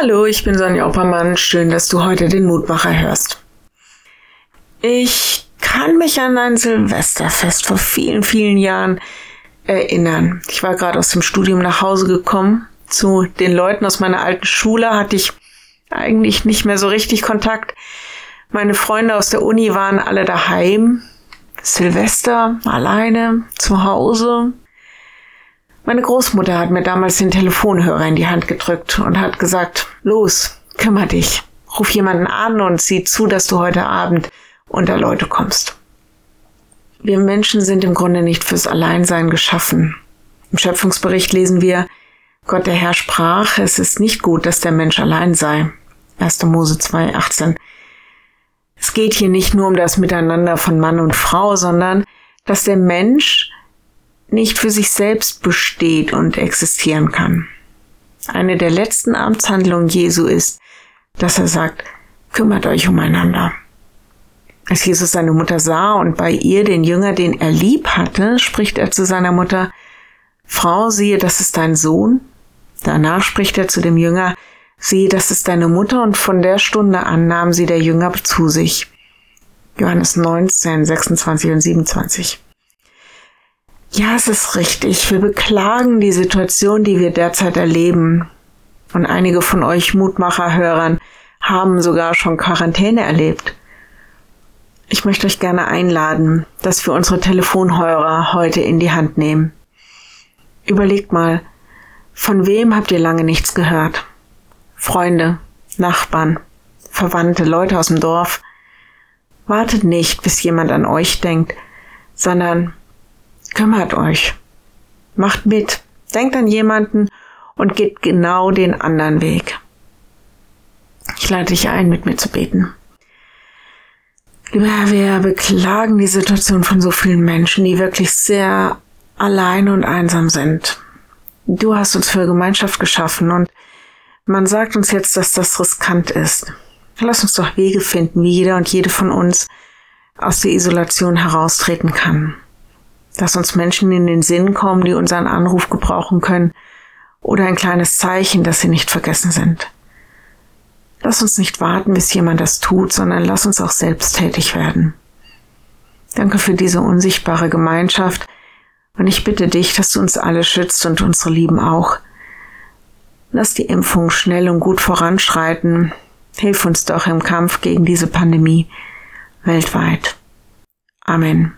Hallo, ich bin Sonja Oppermann. Schön, dass du heute den Mutmacher hörst. Ich kann mich an ein Silvesterfest vor vielen, vielen Jahren erinnern. Ich war gerade aus dem Studium nach Hause gekommen. Zu den Leuten aus meiner alten Schule hatte ich eigentlich nicht mehr so richtig Kontakt. Meine Freunde aus der Uni waren alle daheim. Silvester alleine zu Hause. Meine Großmutter hat mir damals den Telefonhörer in die Hand gedrückt und hat gesagt, los, kümmer dich. Ruf jemanden an und sieh zu, dass du heute Abend unter Leute kommst. Wir Menschen sind im Grunde nicht fürs Alleinsein geschaffen. Im Schöpfungsbericht lesen wir, Gott der Herr sprach, es ist nicht gut, dass der Mensch allein sei. 1. Mose 2, 18. Es geht hier nicht nur um das Miteinander von Mann und Frau, sondern dass der Mensch nicht für sich selbst besteht und existieren kann. Eine der letzten Amtshandlungen Jesu ist, dass er sagt, kümmert euch umeinander. Als Jesus seine Mutter sah und bei ihr den Jünger, den er lieb hatte, spricht er zu seiner Mutter, Frau, siehe, das ist dein Sohn. Danach spricht er zu dem Jünger, siehe, das ist deine Mutter, und von der Stunde an nahm sie der Jünger zu sich. Johannes 19, 26 und 27. Ja, es ist richtig. Wir beklagen die Situation, die wir derzeit erleben. Und einige von euch Mutmacher-Hörern haben sogar schon Quarantäne erlebt. Ich möchte euch gerne einladen, dass wir unsere Telefonhörer heute in die Hand nehmen. Überlegt mal, von wem habt ihr lange nichts gehört? Freunde, Nachbarn, Verwandte, Leute aus dem Dorf. Wartet nicht, bis jemand an euch denkt, sondern Kümmert euch. Macht mit. Denkt an jemanden und geht genau den anderen Weg. Ich lade dich ein, mit mir zu beten. Lieber Herr, wir beklagen die Situation von so vielen Menschen, die wirklich sehr allein und einsam sind. Du hast uns für Gemeinschaft geschaffen und man sagt uns jetzt, dass das riskant ist. Lass uns doch Wege finden, wie jeder und jede von uns aus der Isolation heraustreten kann dass uns Menschen in den Sinn kommen, die unseren Anruf gebrauchen können oder ein kleines Zeichen, dass sie nicht vergessen sind. Lass uns nicht warten, bis jemand das tut, sondern lass uns auch selbst tätig werden. Danke für diese unsichtbare Gemeinschaft und ich bitte dich, dass du uns alle schützt und unsere Lieben auch. Lass die Impfung schnell und gut voranschreiten. Hilf uns doch im Kampf gegen diese Pandemie weltweit. Amen.